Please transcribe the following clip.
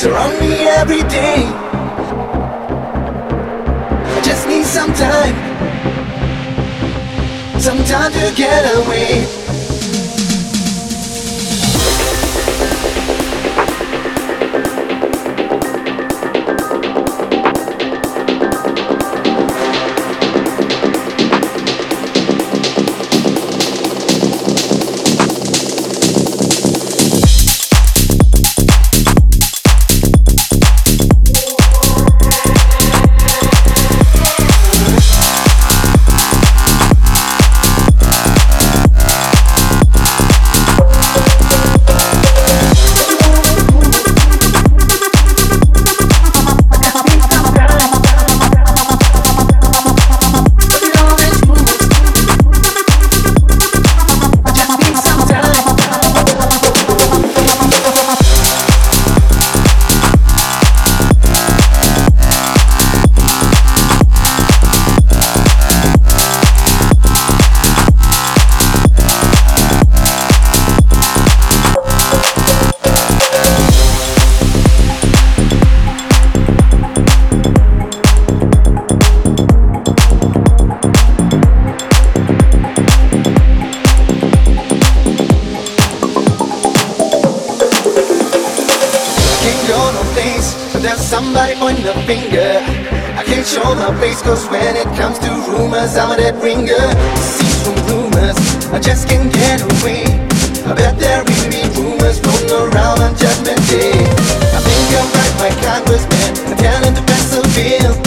surround me every day. I just need some time, some time to get away. Somebody pointing a finger. I can't show my face, cause when it comes to rumors, I'm a dead ringer. See from rumors, I just can't get away. I bet there will be rumors floating around on Judgment Day. I think I'll write my congressman and tell him to persevere. For the